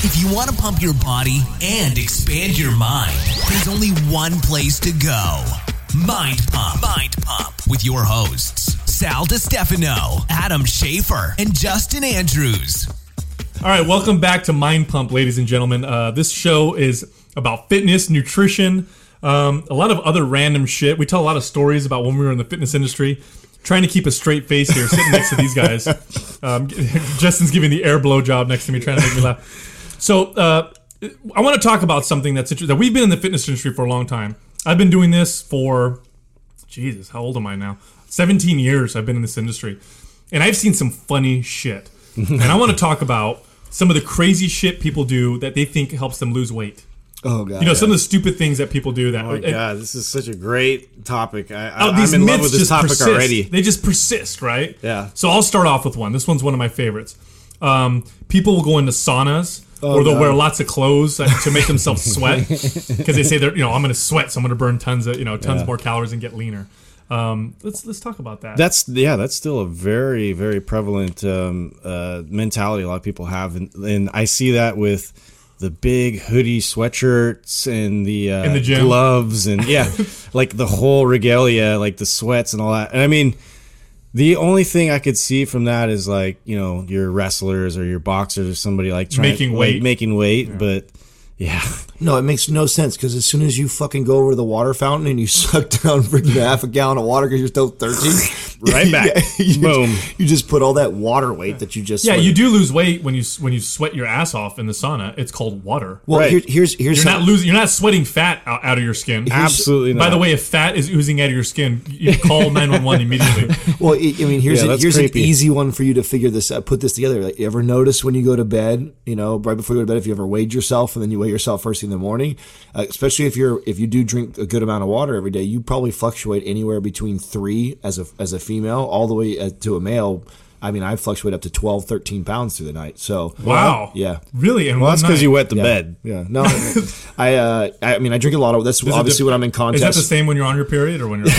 If you want to pump your body and expand your mind, there's only one place to go. Mind Pump. Mind Pump with your hosts, Sal DiStefano, Adam Schafer, and Justin Andrews. All right, welcome back to Mind Pump, ladies and gentlemen. Uh, this show is about fitness, nutrition, um, a lot of other random shit. We tell a lot of stories about when we were in the fitness industry. Trying to keep a straight face here, sitting next to these guys. Um, Justin's giving the air blow job next to me, trying to make me laugh. So, uh, I want to talk about something that's interesting. That we've been in the fitness industry for a long time. I've been doing this for, Jesus, how old am I now? 17 years I've been in this industry. And I've seen some funny shit. and I want to talk about some of the crazy shit people do that they think helps them lose weight. Oh god. You know, some of the stupid things that people do that. Oh my god, this is such a great topic. I, Oh, I, these I'm in love myths with this topic persist. already. They just persist, right? Yeah. So I'll start off with one. This one's one of my favorites. Um, people will go into saunas. Or they'll God. wear lots of clothes to make themselves sweat because they say they're you know I'm going to sweat, so I'm going to burn tons of you know tons Yeah. more calories and get leaner. Um, let's let's talk about that. That's yeah, that's still a very very prevalent um, uh, mentality a lot of people have, and, and I see that with the big hoodie sweatshirts and the, uh, the gloves and yeah, like the whole regalia, like the sweats and all that. And I mean, the only thing I could see from that is like you know your wrestlers or your boxers or somebody like trying, Making like, weight. making weight, but yeah. No, it makes no sense because as soon as you fucking go over to the water fountain and you suck down freaking half a gallon of water because you're still thirsty, Right back. you Boom. Just, you just put all that water weight that you just yeah, sweated. you do lose weight when you when you sweat your ass off in the sauna. It's called water. Well, Right. here, here's here's You're some- not losing. You're not sweating fat out, out of your skin. Absolutely not. By the way, if fat is oozing out of your skin, you call 911 immediately. Well, I I mean, here's Yeah, a, here's creepy. an easy one for you to figure this out, put this together. Like, you ever notice when you go to bed, you know, right before you go to bed, if you ever weighed yourself and then you weigh yourself first thing in the morning, uh, especially if you're if you do drink a good amount of water every day, you probably fluctuate anywhere between three as a as a female all the way uh, to a male. I mean, I fluctuate up to 12, 13 pounds through the night. So Wow. yeah. Really? And Well, that's because you wet the Yeah. bed. Yeah, no, I, uh, I mean, I drink a lot of. That's obviously when I'm in contest. Is that the same when you're on your period or when you're?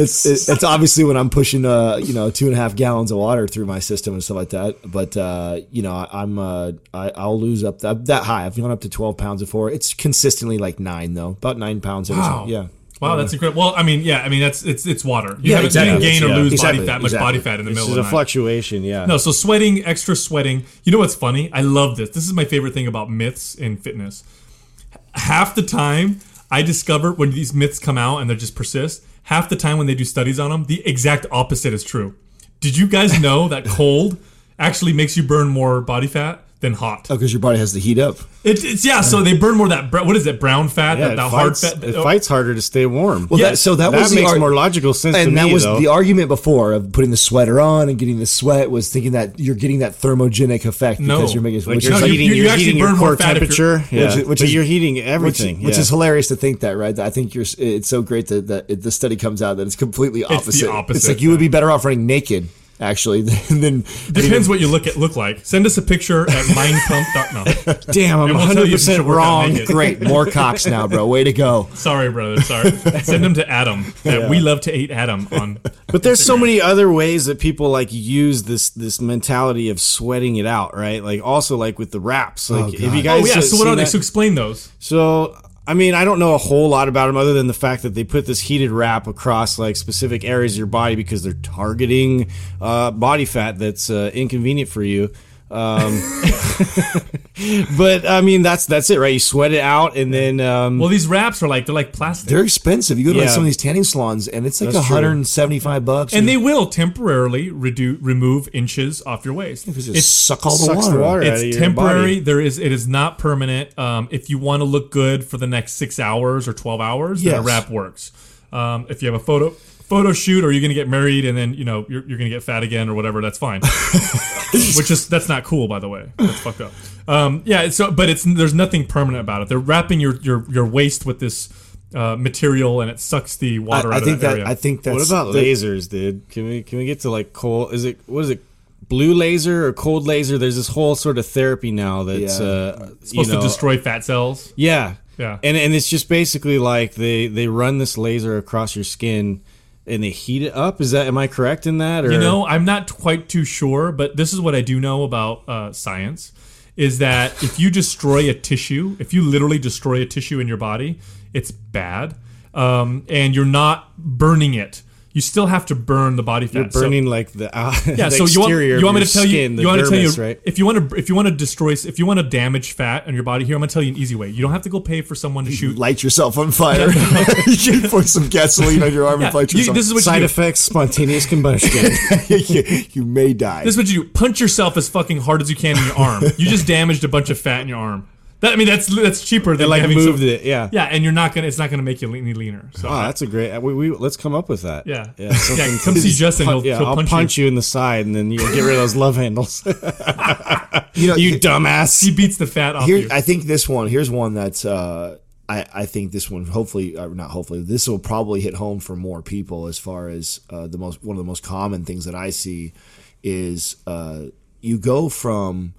It's it- it's obviously when I'm pushing uh you know two and a half gallons of water through my system and stuff like that. But uh you know I, I'm uh I, I'll lose up that, that high. I've gone up to twelve pounds before. It's consistently like nine though, about nine pounds. Every Wow. time. Yeah. Wow, that's incredible. Well, I mean, yeah, I mean that's it's it's water. You Yeah, haven't exactly. you didn't gain or lose Exactly, body fat, much exactly. body fat in the This middle is of a fluctuation, yeah. No, so sweating, extra sweating. You know what's funny? I love this. This is my favorite thing about myths in fitness. Half the time, I discover when these myths come out and they just persist. Half the time when they do studies on them, the exact opposite is true. Did you guys know that cold actually makes you burn more body fat than hot? Oh, because your body has to heat up. It, it's yeah. So they burn more of that. br- What is it? Brown fat. Yeah, that, it, that hard fat. it oh. fights harder to stay warm. Well, Yeah, that, so that, that was makes ar- more logical sense and to that me, was though. the argument before of putting the sweater on and getting the sweat was thinking that you're getting that thermogenic effect No. because you're making like which you're is No, like- you- heating, you you're heating your core fat if you're- temperature, yeah. Which- which but is- you're heating everything, which yeah. is hilarious to think that, right? I think you're. It's so great that, that it, the study comes out that it's completely the opposite. opposite, It's like you would be better off running naked, actually, than. than Depends what you look at look like. Send us a picture at mindpump.no. Damn, I'm we'll 100 if you should percent work out wrong. Great, more cocks now, bro. Way to go. Sorry, brother. Sorry. Send them to Adam. At We love to eat Adam on. But there's so many other ways that people like use this this mentality of sweating it out, right? Like also like with the wraps. Like oh, if you guys Oh yeah. So what seen are they? that- So explain those. So, I mean, I don't know a whole lot about them other than the fact that they put this heated wrap across like specific areas of your body because they're targeting uh, body fat that's uh, inconvenient for you. Um, but I mean, that's that's it, right? You sweat it out, and then um, Well, these wraps are like they're like plastic, They're expensive. You go to like Yeah. some of these tanning salons, and it's like That's true. 175 bucks. and they will temporarily reduce remove inches off your waist. just It's suck all the sucks water. the water out of it's your temporary. body. There is it is not permanent. Um, if you want to look good for the next six hours or twelve hours, then a Yes. wrap works. Um, if you have a photo photo shoot or you're going to get married and then you know you're, you're going to get fat again or whatever, that's fine. Which is that's not cool, by the way. That's fucked up. Um, yeah. So, but it's there's nothing permanent about it. They're wrapping your your your waist with this uh, material and it sucks the water I, I out think of that, that area. I think that's what about the- lasers, dude? Can we can we get to like cold? Is it what is it? Blue laser or cold laser? There's this whole sort of therapy now that's Yeah. uh, supposed you know, to destroy fat cells. Yeah. Yeah. And and it's just basically like they they run this laser across your skin and they heat it up. Is that am I correct in that or You know, I'm not quite too sure, but this is what I do know about uh, science. is that if you destroy a tissue, if you literally destroy a tissue in your body, it's bad, um, and you're not burning it. You still have to burn the body fat. You're So- burning like the, uh, yeah, the so you want, you want me to tell your you you want to tell you dermis, right? if you want to if you want to destroy if you want to damage fat on your body here I'm going to tell you an easy way. You don't have to go pay for someone to shoot. Light yourself on fire. you pour some gasoline on your arm Yeah, and light you- yourself. this is what Side you do. effects: spontaneous combustion. you, you may die. This is what you do. Punch yourself as fucking hard as you can in your arm. You just damaged a bunch of fat in your arm. That I mean that's that's cheaper than like having moved some- it, yeah. Yeah, and you're not gonna it's not gonna make you any leaner. So Oh, that's a great. We, we let's come up with that. Yeah. yeah. Yeah, come see Justin, Pun- he'll- yeah, he'll I'll punch punch, you. you. in the side, and then you'll get rid of those love handles. you know, you dumbass. he beats the fat off here you. I think this one here's one that's uh I, I think this one hopefully uh, not hopefully this will probably hit home for more people as far as uh, the most one of the most common things that I see is uh, you go from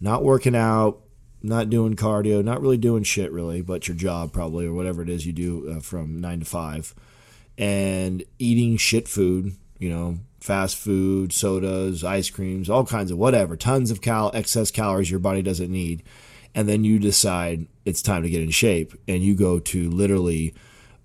not working out not doing cardio not really doing shit really but your job probably or whatever it is you do uh, from nine to five and eating shit food, you know, fast food, sodas, ice creams, all kinds of whatever, tons of cal excess calories your body doesn't need. And then you decide it's time to get in shape and you go to literally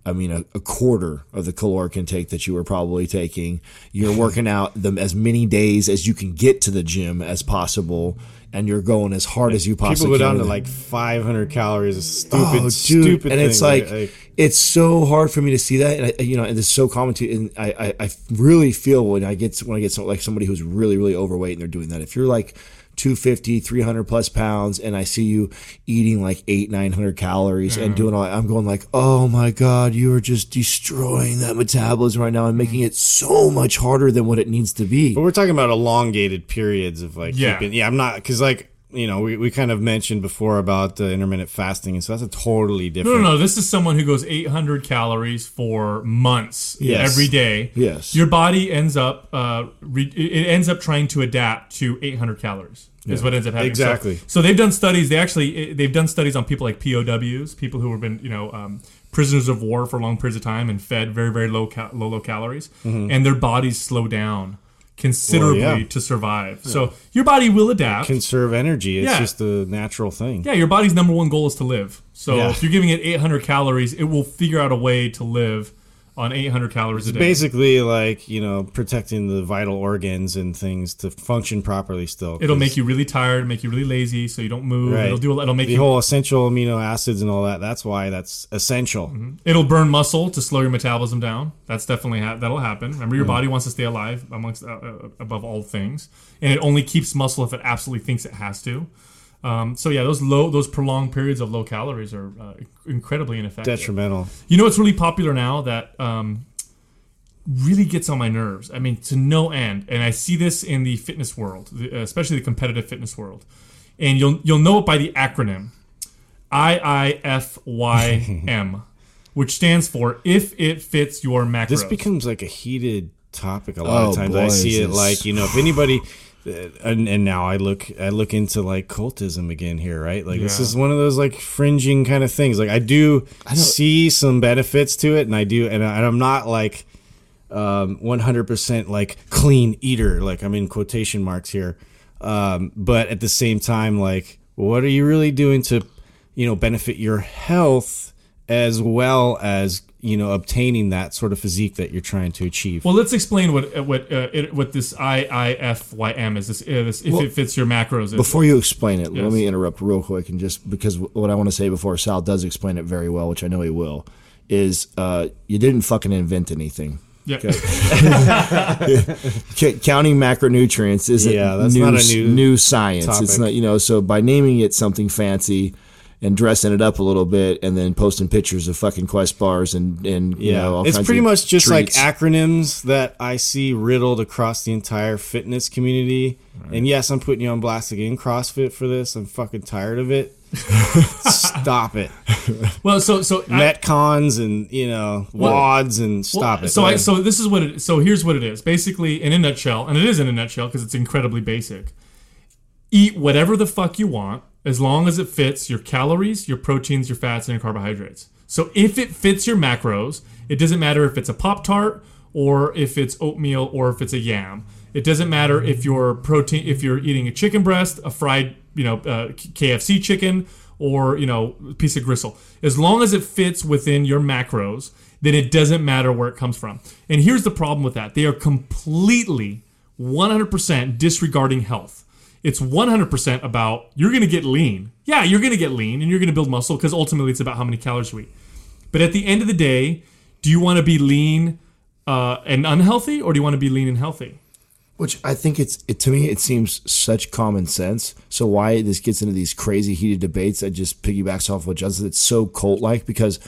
I mean, a, a quarter of the caloric intake that you were probably taking. You're working out them as many days as you can get to the gym as possible, and you're going as hard as you possibly. Can. People go can. down to like 500 calories. Stupid, Oh, dude. stupid. and it's thing. like, it's so hard for me to see that, and I, you know, and it's so common to, and I, I, I really feel when I get when I get some, like somebody who's really, really overweight and they're doing that. If you're like 250, 300 plus pounds, and I see you eating like eight, 900 calories and mm. doing all, I'm going like, oh my god, you are just destroying that metabolism right now and mm. making it so much harder than what it needs to be. But we're talking about elongated periods of like Yeah. keeping. Yeah, I'm not because like you know we, we kind of mentioned before about uh, intermittent fasting, and so that's a totally different. no, no. This is someone who goes 800 calories for months Yes. every day. Yes. Your body ends up, uh, re- it ends up trying to adapt to 800 calories. Is what ends up happening. Exactly. So, they've done studies. They actually they've done studies on people like POWs, people who have been you know um, prisoners of war for long periods of time and fed very very low cal- low low calories, and their bodies slow down considerably Well, yeah. to survive. So your body will adapt. Conserve energy. It's Yeah. just a natural thing. Yeah, your body's number one goal is to live. So Yeah. if you're giving it 800 calories, it will figure out a way to live on 800 calories a day. Basically, like you know, protecting the vital organs and things to function properly. Still, it'll make you really tired, make you really lazy, so you don't move. Right. It'll do. It'll make the you. whole essential amino acids and all that. That's why that's essential. Mm-hmm. It'll burn muscle to slow your metabolism down. That's definitely ha- that'll happen. Remember, your body wants to stay alive amongst uh, uh, above all things, and it only keeps muscle if it absolutely thinks it has to. Um, so yeah, those low, those prolonged periods of low calories are uh, incredibly ineffective. Detrimental. You know what's really popular now that um, really gets on my nerves? I mean, to no end. And I see this in the fitness world, uh, especially the competitive fitness world. And you'll you'll know it by the acronym IIFYM, which stands for if it fits your macros. This becomes like a heated topic a lot Oh, of times. boy, I see it like you know if anybody. And, and now I look I look into like cultism again here, right? Like this is one of those like fringing kind of things. Like I do I see some benefits to it, and I do, and, I, and I'm not like um, 100% like clean eater. Like I'm in quotation marks here, um, but at the same time, like what are you really doing to, you know, benefit your health as well as you know obtaining that sort of physique that you're trying to achieve? well, let's explain what uh, what uh, it, what this IIFYM is. This, uh, this if it fits your macros. Is. Before you explain it, Yes. let me interrupt real quick and just because what I want to say before Sal does explain it very well, which I know he will, is uh, you didn't fucking invent anything. yeah. C- counting macronutrients isn't Yeah, that's new, not a s- new new science. It's not you know. So by naming it something fancy and dressing it up a little bit, and then posting pictures of fucking Quest bars and and you Yeah, know, all it's kinds pretty of much just treats. like acronyms that I see riddled across the entire fitness community. And yes, I'm putting you on blast again, CrossFit for this. I'm fucking tired of it. stop it, Well, so so I- metcons and you know WODs and stop Well, it. So I, so this is what it. So here's what it is. Basically, in a nutshell, and it is in a nutshell because it's incredibly basic. Eat whatever the fuck you want, as long as it fits your calories, your proteins, your fats, and your carbohydrates. So if it fits your macros, it doesn't matter if it's a pop tart or if it's oatmeal or if it's a yam. It doesn't matter if you're protein if you're eating a chicken breast, a fried you know uh, KFC chicken, or you know a piece of gristle. As long as it fits within your macros, then it doesn't matter where it comes from. And here's the problem with that: they are completely 100% disregarding health. It's 100% about you're going to get lean. Yeah, you're going to get lean and you're going to build muscle because ultimately it's about how many calories you eat. But at the end of the day, do you want to be lean uh, and unhealthy or do you want to be lean and healthy? Which I think it's it, to me it seems such common sense. So why this gets into these crazy heated debates that just piggybacks off what Justin. It's so cult like because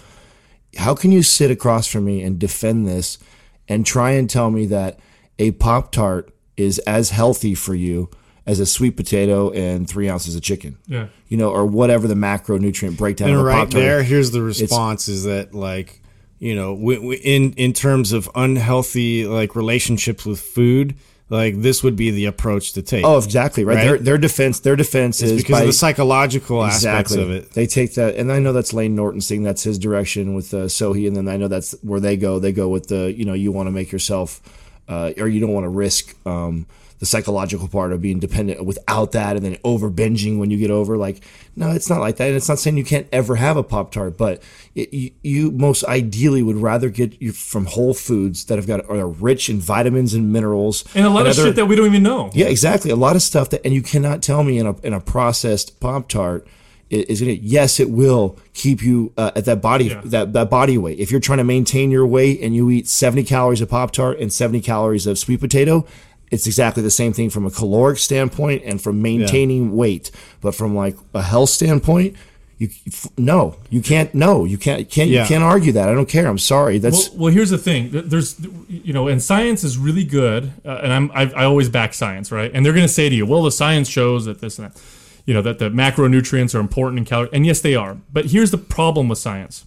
how can you sit across from me and defend this and try and tell me that a pop tart is as healthy for you as a sweet potato and three ounces of chicken? Yeah. You know, or whatever the macronutrient breakdown. And of right Pop-Tart there, here's the response: is that like you know, w- w- in in terms of unhealthy like relationships with food, like this would be the approach to take. Oh, exactly right. Right? Their, their defense, their defense it's is because by, of the psychological aspects of it. They take that, and I know that's Layne Norton's thing. That's his direction with uh, Sohi, and then I know that's where they go. They go with the you know you want to make yourself, uh, or you don't want to risk um, the psychological part of being dependent without that, and then over binging when you get over. Like, no, it's not like that. And it's not saying you can't ever have a pop tart, but it, you, you most ideally would rather get you from Whole Foods that have got are rich in vitamins and minerals And a lot of other- shit that we don't even know. yeah, exactly. A lot of stuff that, and you cannot tell me in a in a processed pop tart is going to. Yes, it will keep you uh, at that body Yeah. that that body weight. If you're trying to maintain your weight and you eat 70 calories of pop tart and 70 calories of sweet potato. It's exactly the same thing from a caloric standpoint and from maintaining weight. But from like a health standpoint, you f- no, you can't. No, you can't. Can't Yeah. you can't argue that. I don't care. I'm sorry. That's Well, well, here's the thing. There's, you know, and science is really good, uh, and I'm I, I always back science, right? And they're going to say to you, well, the science shows that this and that, you know, that the macronutrients are important in calories, and yes, they are. But here's the problem with science: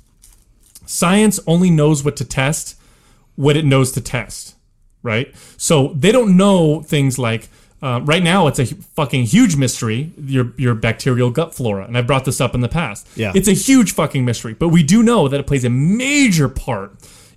science only knows what to test, what it knows to test, right? So they don't know things like. Uh, right now, it's a fucking huge mystery. Your your bacterial gut flora, and I've brought this up in the past. Yeah. it's a huge fucking mystery. But we do know that it plays a major part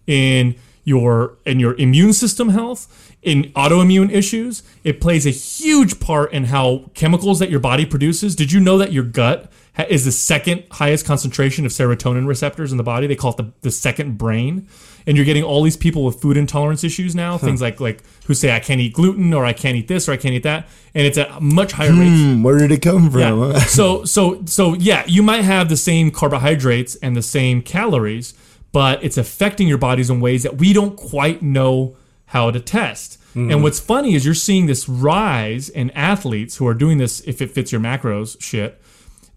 in your in your immune system health, in autoimmune issues. It plays a huge part in how chemicals that your body produces. Did you know that your gut ha- is the second highest concentration of serotonin receptors in the body? They call it the, the second brain. And you're getting all these people with food intolerance issues now, things like like who say I can't eat gluten or I can't eat this or I can't eat that, and it's at much higher. Hmm, where did it come from? Yeah. so so so yeah, you might have the same carbohydrates and the same calories, but it's affecting your bodies in ways that we don't quite know how to test. And what's funny is you're seeing this rise in athletes who are doing this if it fits your macros shit.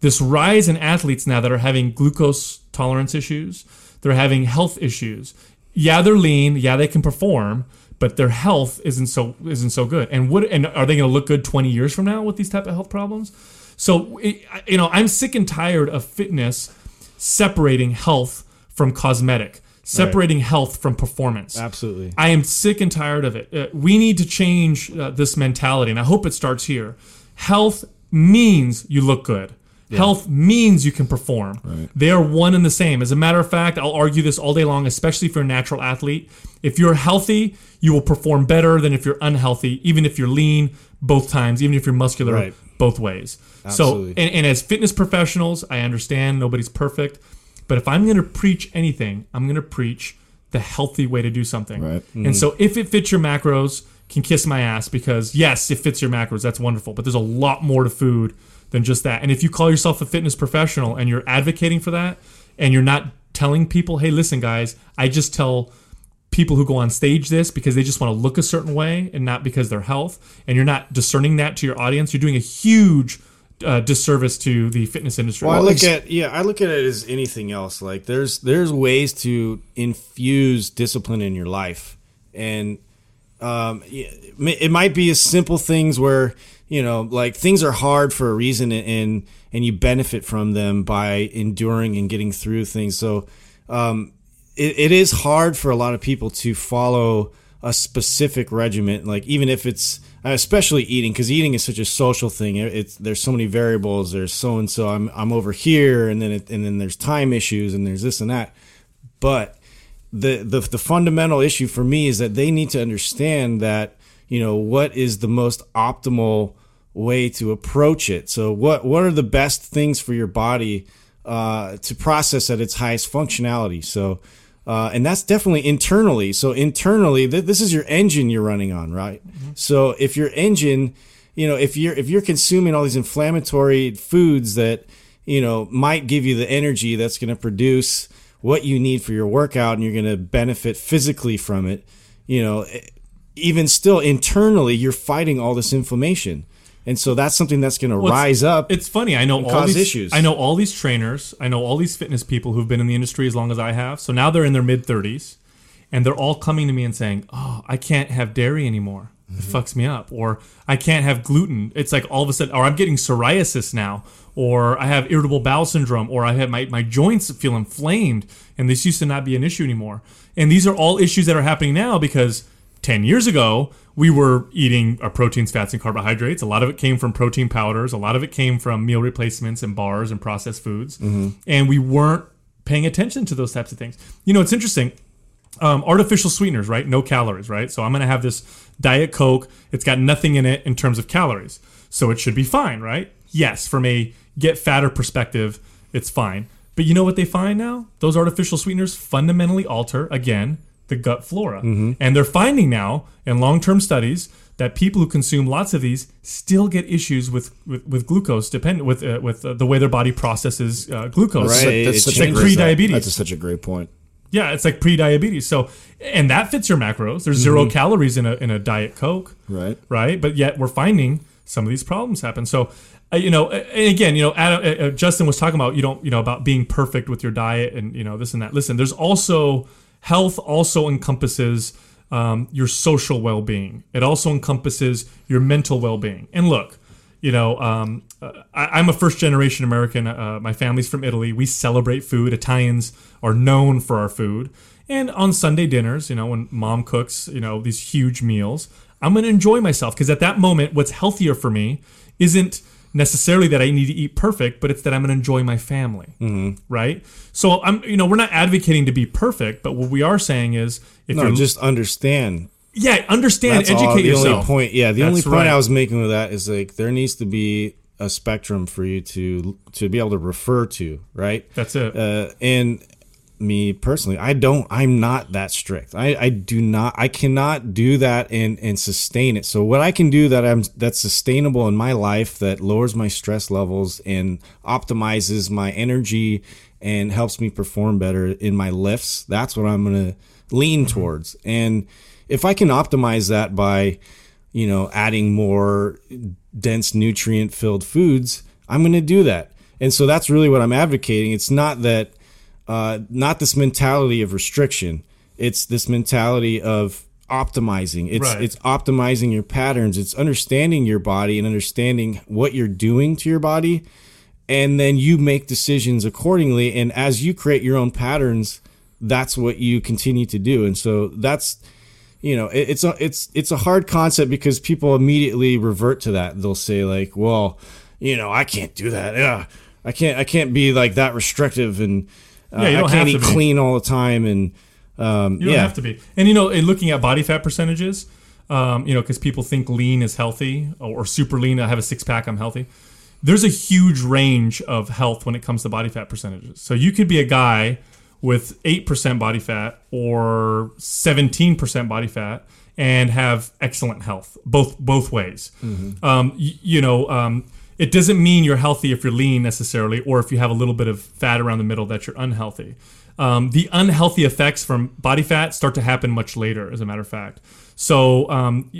This rise in athletes now that are having glucose tolerance issues, they're having health issues. Yeah, they're lean, yeah, they can perform, but their health isn't so isn't so good. And what and are they going to look good 20 years from now with these type of health problems? So it, you know, I'm sick and tired of fitness separating health from cosmetic, separating health from performance. Absolutely. I am sick and tired of it. Uh, we need to change uh, this mentality, and I hope it starts here. Health means you look good. Health means you can perform. They are one and the same. As a matter of fact, I'll argue this all day long, especially for a natural athlete. If you're healthy, you will perform better than if you're unhealthy, even if you're lean both times, even if you're muscular Right. both ways. So, and, and as fitness professionals, I understand nobody's perfect, but if I'm going to preach anything, I'm going to preach the healthy way to do something. Right. And mm-hmm. so, if it fits your macros, can kiss my ass because yes, it fits your macros. That's wonderful. But there's a lot more to food than just that. And if you call yourself a fitness professional and you're advocating for that, and you're not telling people, hey, listen, guys, I just tell people who go on stage this because they just want to look a certain way and not because their health and you're not discerning that to your audience you're doing a huge uh, disservice to the fitness industry Well, I look ex- at yeah, I look at it as anything else. Like there's there's ways to infuse discipline in your life, and um, it might be as simple things where you know like things are hard for a reason, and and you benefit from them by enduring and getting through things. So um, it, it is hard for a lot of people to follow a specific regimen like even if it's especially eating because eating is such a social thing. It- it's there's so many variables. There's so and so i'm i'm over here and then it, and then there's time issues and there's this and that. But the, the the fundamental issue for me is that they need to understand that you know, what is the most optimal way to approach it. So what what are the best things for your body uh, to process at its highest functionality? So uh, and that's definitely internally. So internally, th- this is your engine you're running on, right? So if your engine, you know, if you're if you're consuming all these inflammatory foods that you know might give you the energy that's going to produce what you need for your workout, and you're going to benefit physically from it, you know, even still internally, you're fighting all this inflammation. And so that's something that's going to Well, rise up. It's funny. I know all cause these issues. I know all these trainers. I know all these fitness people who've been in the industry as long as I have. So now they're in their mid thirties, and they're all coming to me and saying, "Oh, I can't have dairy anymore. It Mm-hmm. fucks me up." Or I can't have gluten. It's like all of a sudden, or I'm getting psoriasis now, or I have irritable bowel syndrome, or I have my my joints feel inflamed, and this used to not be an issue anymore. And these are all issues that are happening now because 10 years ago, we were eating our proteins, fats, and carbohydrates. A lot of it came from protein powders. A lot of it came from meal replacements and bars and processed foods. And we weren't paying attention to those types of things. You know, it's interesting. Um, artificial sweeteners, right? No calories, right? So I'm going to have this Diet Coke. It's got nothing in it in terms of calories. So it should be fine, right? Yes, from a get fatter perspective, it's fine. But you know what they find now? Those artificial sweeteners fundamentally alter, again, the gut flora. And they're finding now in long term studies that people who consume lots of these still get issues with, with, with glucose, dependent with uh, with uh, the way their body processes uh, glucose. Right. That's, It- that's such a changes great, that. Pre-diabetes. That's such a great point. Yeah, it's like pre-diabetes. So, and that fits your macros. There's 0 calories in a in a diet coke, Right. Right, but yet we're finding some of these problems happen. So, uh, you know, and again, you know, Adam, uh, uh, Justin was talking about you don't, you know, about being perfect with your diet and you know this and that. Listen, there's also health also encompasses um, your social well-being. It also encompasses your mental well-being. And look, you know, um, uh, I, I'm a first generation American. Uh, my family's from Italy. We celebrate food. Italians are known for our food. And on Sunday dinners, you know, when mom cooks, you know, these huge meals, I'm going to enjoy myself because at that moment, what's healthier for me isn't necessarily that I need to eat perfect, but it's that I'm going to enjoy my family. Right. So I'm, you know, we're not advocating to be perfect, but what we are saying is if no, you're just understand. Yeah, understand, That's educate all, the yourself. only point. Yeah, the That's only point right. I was making with that is like there needs to be a spectrum for you to to be able to refer to, right? That's it. Uh, and me personally, I don't. I'm not that strict. I, I do not. I cannot do that and and sustain it. So what I can do that I'm that's sustainable in my life that lowers my stress levels and optimizes my energy and helps me perform better in my lifts. That's what I'm gonna lean towards. And if I can optimize that by you know, adding more dense nutrient filled foods, I'm going to do that. And so that's really what I'm advocating. It's not that, uh, not this mentality of restriction. It's this mentality of optimizing. It's Right. it's optimizing your patterns. It's understanding your body and understanding what you're doing to your body, and then you make decisions accordingly. And as you create your own patterns, that's what you continue to do. And so that's you know it, it's a it's it's a hard concept because people immediately revert to that they'll say like well you know i can't do that yeah i can't i can't be like that restrictive and uh, Yeah, i can't eat be. clean all the time and um You don't yeah have to be. And you know, in looking at body fat percentages, um, you know, because people think lean is healthy or, or super lean. I have a six pack, I'm healthy. There's a huge range of health when it comes to body fat percentages. So you could be a guy with eight percent body fat or seventeen percent body fat and have excellent health both both ways. Um, y- you know. Um, it doesn't mean you're healthy if you're lean necessarily, or if you have a little bit of fat around the middle that you're unhealthy. Um, the unhealthy effects from body fat start to happen much later, as a matter of fact. So, um,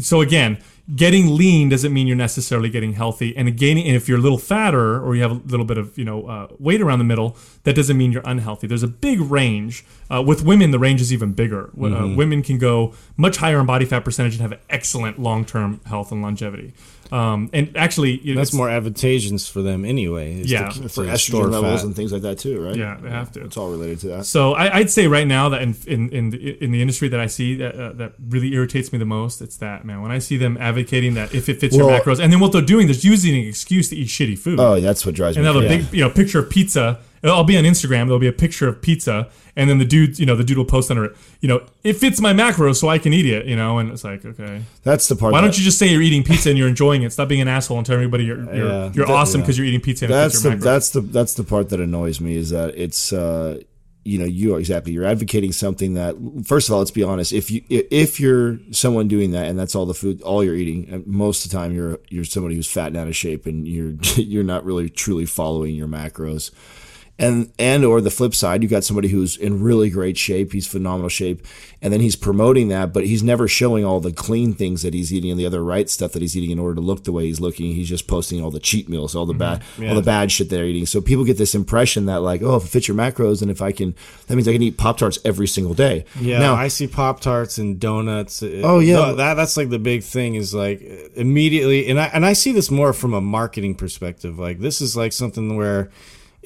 so again, getting lean doesn't mean you're necessarily getting healthy, and gaining. And if you're a little fatter or you have a little bit of you know uh, weight around the middle, that doesn't mean you're unhealthy. There's a big range. Uh, with women, the range is even bigger. W- Uh, women can go much higher in body fat percentage and have excellent long-term health and longevity. Um, and actually, you know, that's more advantageous for them anyway is Yeah. keep- For estrogen store levels fat. and things like that too, right? Yeah, they have to. It's all related to that. So I, I'd say right now that in in in the, in the industry that I see that uh, that really irritates me the most, it's that man. When I see them advocating that if it fits your macros, and then what they're doing, they're using an excuse to eat shitty food. Oh, that's what drives and me they have a crazy. big you know picture of pizza, I'll be on Instagram. There'll be a picture of pizza, and then the dude, you know, the dude will post under it. You know, it fits my macros, so I can eat it. You know, and it's like, okay, That's the part. why that- don't you just say you're eating pizza and you're enjoying it? Stop being an asshole and tell everybody you're you're, Yeah. you're That- awesome yeah. because you're eating pizza that's the your macros. that's the that's the part that annoys me is that it's uh you know you are exactly you're advocating something that first of all let's be honest if you if you're someone doing that and that's all the food all you're eating most of the time you're you're somebody who's fat and out of shape and you're you're not really truly following your macros and and or the flip side you got somebody who's in really great shape he's phenomenal shape and then he's promoting that but he's never showing all the clean things that he's eating and the other right stuff that he's eating in order to look the way he's looking he's just posting all the cheat meals all the mm-hmm. bad all the bad shit they're eating so people get this impression that like oh if it fits your macros and if i can that means i can eat pop tarts every single day Yeah, now I see Pop Tarts and donuts. Uh, oh, yeah. no, that that's like the big thing is like immediately, and I and I see this more from a marketing perspective. Like this is like something where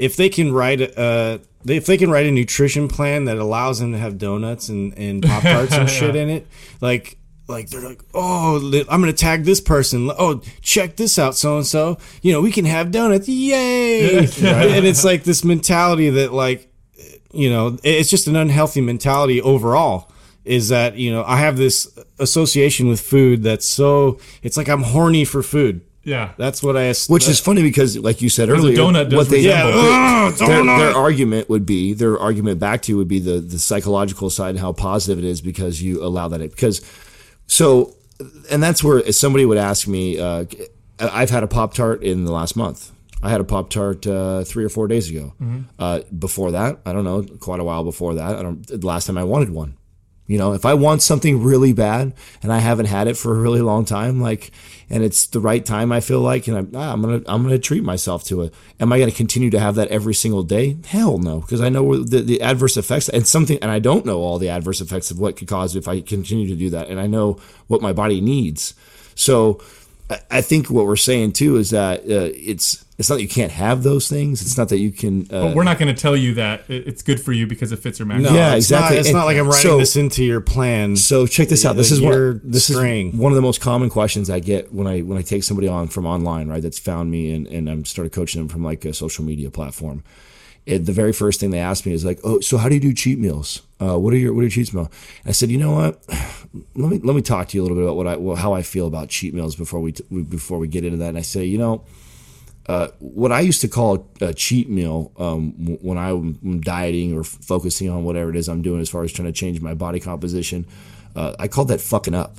if they can write a if they can write a nutrition plan that allows them to have donuts and and Pop Tarts and shit in it, like. Like they're like, oh, I'm gonna tag this person. Oh, check this out, so and so. You know, we can have donuts, yay! And it's like this mentality that, like, you know it's just an unhealthy mentality overall is that you know i have this association with food that's so it's like i'm horny for food yeah. that's what i Asked, which is funny because like you said a earlier donut what they yeah ugh, their, donut. their argument would be their argument back to you would be the the psychological side and how positive it is because you allow that. Because so and that's where if somebody would ask me uh, i've had a pop tart in the last month. I had a pop tart uh, three or four days ago. Uh, before that i don't know quite a while before that i don't the last time i wanted one you know, if I want something really bad and I haven't had it for a really long time, like, and it's the right time, I feel like, and I'm, ah, I'm gonna, I'm gonna treat myself to it. Am I gonna continue to have that every single day? Hell no, because I know the, the adverse effects and something, and I don't know all the adverse effects of what could cause if I continue to do that, and I know what my body needs. So, I- I think what we're saying too is that uh, it's, it's not that you can't have those things. It's not that you can. Uh, But we're not going to tell you that it's good for you because it fits your macros. no, Yeah, it's exactly. not, it's And not like i'm writing so- this into your plan So check this out. This is you're one. This straying. is one of the most common questions I get when I when I take somebody on from online, right? That's found me and and I'm started coaching them from like a social media platform. It, the very first thing they asked me is like, "Oh, so how do you do cheat meals? Uh, what are your what are cheat meals?" I said, "You know what? Let me let me talk to you a little bit about what I well, how I feel about cheat meals before we, t- before we get into that." And I say, you know, what I used to call a cheat meal um, when I'm dieting or focusing on whatever it is I'm doing as far as trying to change my body composition, uh, I called that fucking up.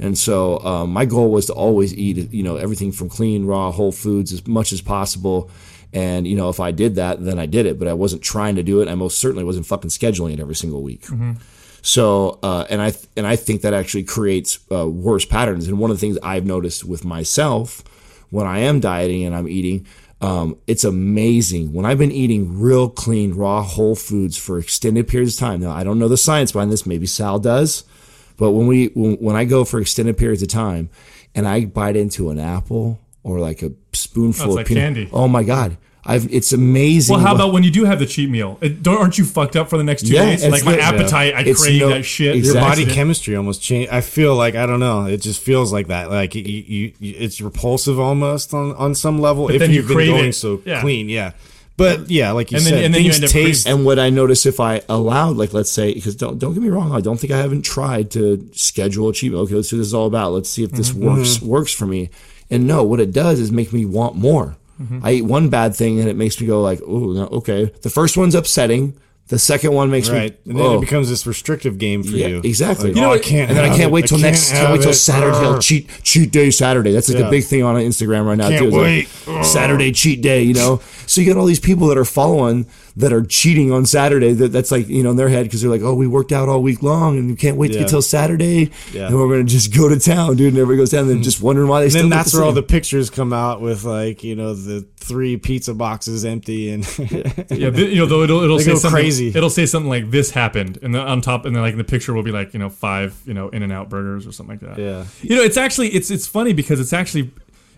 And so um, my goal was to always eat, you know, everything from clean, raw, whole foods as much as possible. And you know, if I did that, then I did it. But I wasn't trying to do it. I most certainly wasn't fucking scheduling it every single week. So, uh, and I and I think that actually creates uh, worse patterns. And one of the things I've noticed with myself when I am dieting and I'm eating, um, it's amazing when I've been eating real clean, raw, whole foods for extended periods of time. Now, I don't know the science behind this. Maybe Sal does, but when we when, when I go for extended periods of time and I bite into an apple or like a spoonful That's of like peanut, candy. oh my god, I've it's amazing. Well, how about when you do have the cheat meal? It, don't, aren't you fucked up for the next two Yeah, days? Like my the- appetite, I crave no- that shit. your body chemistry almost changed i feel like i don't know it just feels like that like you, you, you it's repulsive almost on on some level if then you you've been going it. so Yeah. clean yeah but yeah like you And then- said and then you things end up craving- taste And what I notice if I allowed, like, let's say, because don't don't get me wrong, I don't think I haven't tried to schedule a cheat meal. Okay, let's see what this is all about. Let's see if this Mm-hmm. works works for me. And no, what it does is make me want more. Mm-hmm. I eat one bad thing and it makes me go like, oh, no, okay. The first one's upsetting. The second one makes right me, and then oh, it becomes this restrictive game for yeah, you exactly. Like, You oh, know i can't and then I can't it. wait till next. can't Can't wait till. Saturday. Till cheat cheat day Saturday. That's like Yeah. the big thing on Instagram right now Can't too. It's like wait. Saturday cheat day. You know, so you got all these people that are following that are cheating on Saturday. That, that's like you know in their head because they're like, oh, we worked out all week long and we can't wait to get till Saturday, Yeah. and we're gonna just go to town, dude. And everybody goes down and they're mm-hmm. just wondering why they. And still then look that's where all the pictures come out with like you know the three pizza boxes empty and yeah, th- you know, though it'll, it'll They say go something, crazy. It'll say something like this happened, and then on top, and then like the picture will be like you know five you know In-N-Out burgers or something like that. Yeah. You know, it's actually it's it's funny because it's actually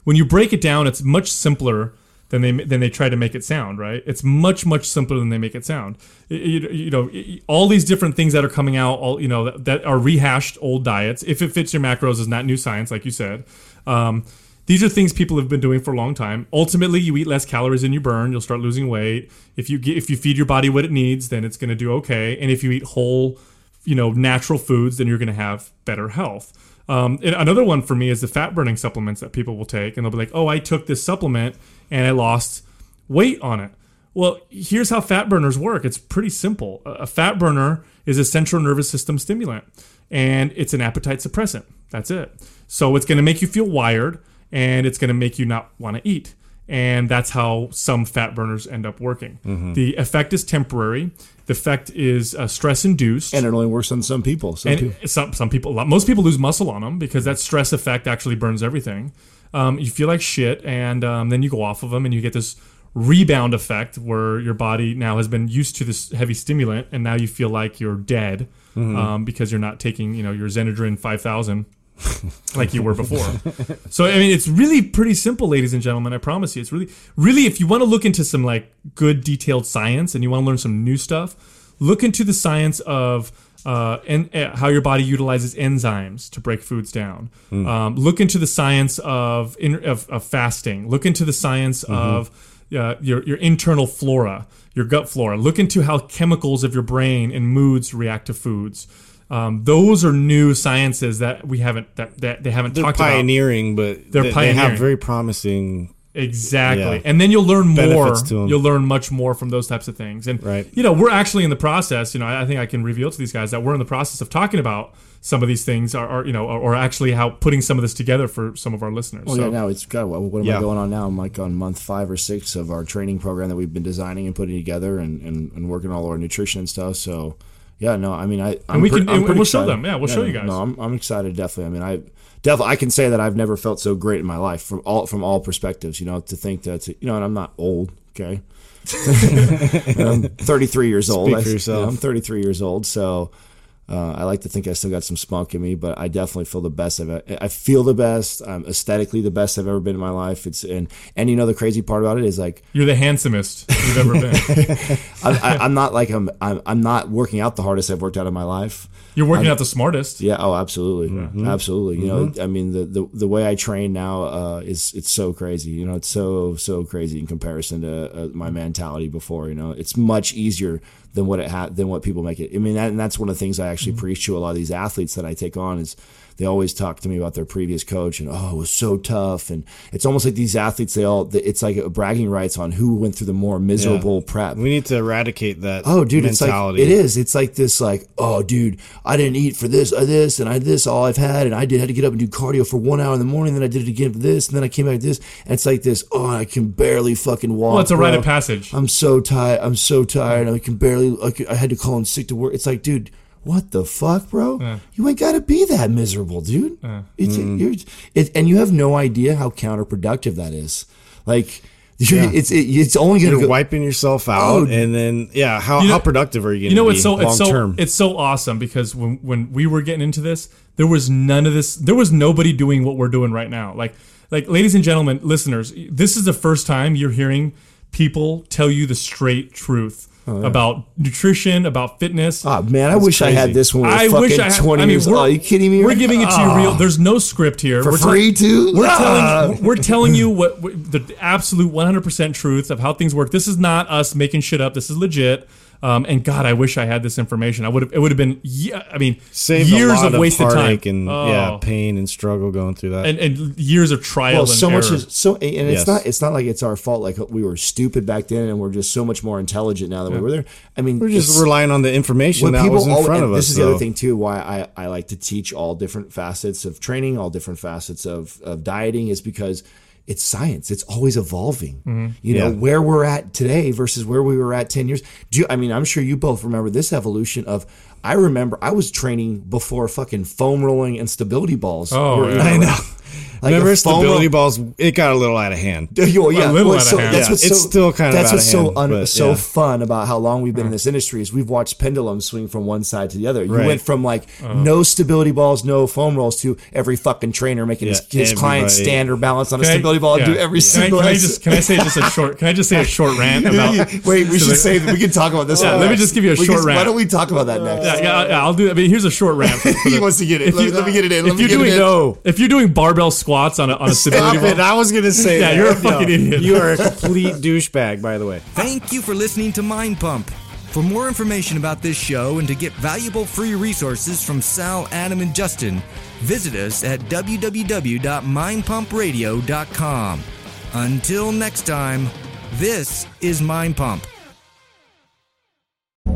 when you break it down, it's much simpler than they than they try to make it sound. Right? It's much much simpler than they make it sound. You, you know, all these different things that are coming out, all you know that, that are rehashed old diets. If it fits your macros, is not new science, like you said. Um, these are things people have been doing for a long time. Ultimately, you eat less calories than you burn, you'll start losing weight. If you get, if you feed your body what it needs, then it's going to do okay. And if you eat whole, you know, natural foods, then you're going to have better health. Um, and another one for me is the fat burning supplements that people will take, and they'll be like, "Oh, I took this supplement and I lost weight on it." Well, here's how fat burners work. It's pretty simple. A fat burner is a central nervous system stimulant, and it's an appetite suppressant. That's it. So it's going to make you feel wired, and it's going to make you not want to eat. And that's how some fat burners end up working. The effect is temporary. The effect is uh, stress induced. And it only works on some people. Some people. Some some people, most people lose muscle on them because that stress effect actually burns everything. Um, you feel like shit, and um, then you go off of them, and you get this rebound effect where your body now has been used to this heavy stimulant, and now you feel like you're dead um, because you're not taking, you know, your Xenadrine five thousand like you were before. so I mean, it's really pretty simple, ladies and gentlemen. I promise you, it's really, really. If you want to look into some like good detailed science and you want to learn some new stuff, look into the science of uh, and uh, how your body utilizes enzymes to break foods down. Um, look into the science of, in, of of fasting. Look into the science of uh, your your internal flora, your gut flora. Look into how chemicals of your brain and moods react to foods. Um, those are new sciences that we haven't that, that they haven't They're talked about. pioneering, but They're they, they have very promising. Exactly. Yeah. And then you'll learn more. Benefits to 'em. You'll learn much more from those types of things. And, Right. you know, we're actually in the process, you know, I I think I can reveal to these guys that we're in the process of talking about some of these things are, are you know, or, or actually how putting some of this together for some of our listeners. Well, so, yeah, now it's got what, what am Yeah. I going on now? I'm like on month five or six of our training program that we've been designing and putting together and, and, and working all our nutrition and stuff. So, yeah, no, I mean, I I'm we pre- can- I'm and we'll show them. Yeah, we'll show you guys. No, I'm, I'm excited. Definitely. I mean, I definitely I can say that I've never felt so great in my life from all from all perspectives. You know, to think that you know, and I'm not old. Okay. I'm 33 years old. Speak I- yourself. yeah, I'm 33 years old, so uh, I like to think I still got some spunk in me, but I definitely feel the best I've. I feel the best. I'm aesthetically the best I've ever been in my life. It's and and you know the crazy part about it is like you're the handsomest you've ever been. I, I, I'm not like I'm, I'm I'm not working out the hardest I've worked out in my life. You're working out the smartest. Yeah. Oh, absolutely, Mm-hmm. absolutely. You know, I mean, the, the the way I train now uh, is it's so crazy. You know, it's so so crazy in comparison to uh, my mentality before. You know, it's much easier than what it had than what people make it. I mean, that, and that's one of the things I actually Mm-hmm. preach to a lot of these athletes that I take on is they always talk to me about their previous coach and oh, it was so tough. And it's almost like these athletes, they all it's like bragging rights on who went through the more miserable prep. We need to eradicate that. Oh, dude, mentality. it's like it is. It's like this, like, oh, dude, I didn't eat for this, uh, this, and I this all I've had, and I did had to get up and do cardio for one hour in the morning, then I did it again for this, and then I came back to this, and it's like this. Oh, I can barely fucking walk. Well, it's a rite bro. of passage. I'm so tired. I'm so tired. I can barely. I, could- I had to call in sick to work. It's like, dude. What the fuck, bro? You ain't got to be that miserable, dude. It's mm-hmm. you're, it, and you have no idea how counterproductive that is. Like, you're, it's it, it's only gonna You're go, wiping yourself out, Oh. and then yeah, how, You know- how productive are you going to You know be it's so it's so term? it's so awesome because when when we were getting into this, there was none of this. There was nobody doing what we're doing right now. Like like ladies and gentlemen, listeners, this is the first time you're hearing people tell you the straight truth about nutrition, about fitness. Oh man, I wish I had this one. I fucking wish I had. twenty I mean, years old. Are you kidding me? We're giving it to you real. There's no script here. For we're free, too? We're Ah. telling we're telling you what, what the absolute 100 percent truth of how things work. This is not us making shit up. This is legit. Um, and God, I wish I had this information. I would have. It would have been. Yeah, I mean, Saved years a lot of wasted time heartache and yeah, Oh. pain and struggle going through that. and, and years of trial Well, and so much error. is so, and it's Yes. not. It's not like it's our fault. Like we were stupid back then, and we're just so much more intelligent now that we were there. I mean, We're just relying on the information when that was in all- front of us. This is the other thing too. Why I, I like to teach all different facets of training, all different facets of, of dieting, is because it's science. It's always evolving. Mm-hmm. You know Yeah. where we're at today versus where we were at ten years. Do you, I mean I'm sure you both remember this evolution of. I remember I was training before fucking foam rolling and stability balls. Oh, were- yeah. I know. Like Remember a foam stability roll- balls? It got a little out of hand. Yeah, well, yeah, little well, out of hand. That's Yeah, what's it's so, still kind of that's out what's of so hand, un, but, so yeah. fun about how long we've been in this industry is we've watched pendulums swing from one side to the other. You Right. went from like uh-huh. no stability balls, no foam rolls to every fucking trainer making his, Yeah, his client stand or balance on a Can I- stability ball and yeah. do every Can I- single. Can I, just can I say just a short? Can I just say a short rant about? Wait, we should say that we can talk about this. Yeah, one let me just give you a short rant. Why don't we talk about that next? Yeah, yeah, yeah, I'll do. I mean, here's a short rant. he wants to get it. Let, me get it in. If you're doing it in. if you're doing barbell squats squats on a, on a Stop stability it! ball. I was gonna say, Yeah, that. you're a fucking idiot. You are a complete douchebag, by the way. Thank you for listening to Mind Pump. For more information about this show and to get valuable free resources from Sal, Adam, and Justin, visit us at www.mindpumpradio.com. Until next time, this is Mind Pump.